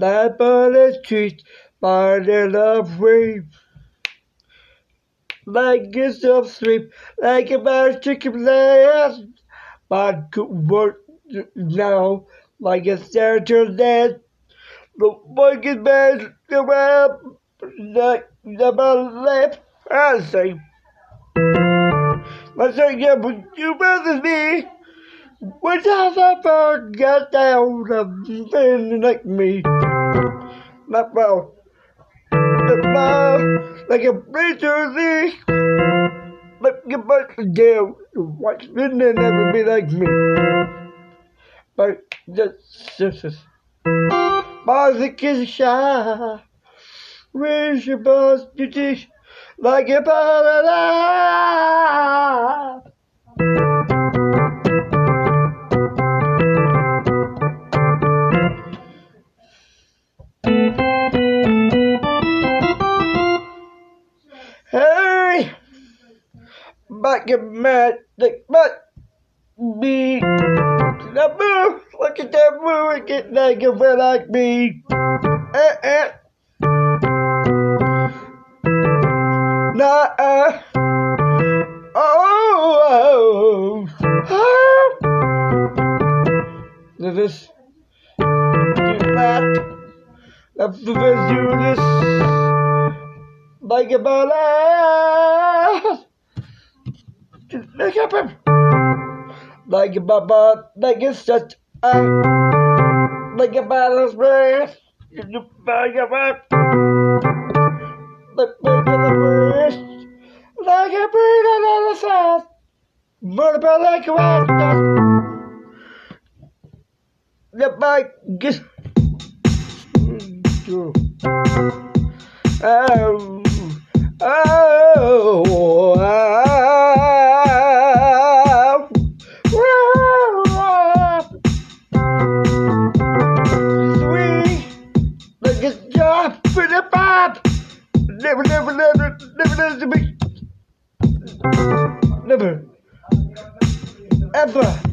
Life on the street, burning up free. Like a soft sleep, like a bad chicken blast. But could work now, like a statue dead. The wicked man, the rap, the, the left, I say. Say, yeah, but you better me. When I ever got down, I've like me. Not well. The love, like a preacher thing. But you must do what's been and never be like me. But just Music is shy. Where's your boss? You dish like a paradise. Back in magic, but me. The move, look at that move, get like a feel like me. Eh, eh. Nah, uh. Oh, oh. This is. That. That's the best do this. Like a balance. Make up him. Like a baba, like a such a. Like a balance breath. You bag of up. Like a breath. Like a breath on the south. About like a rock? The bike gets. Oh, pop. Never, never, never, never, never, be. Never, ever.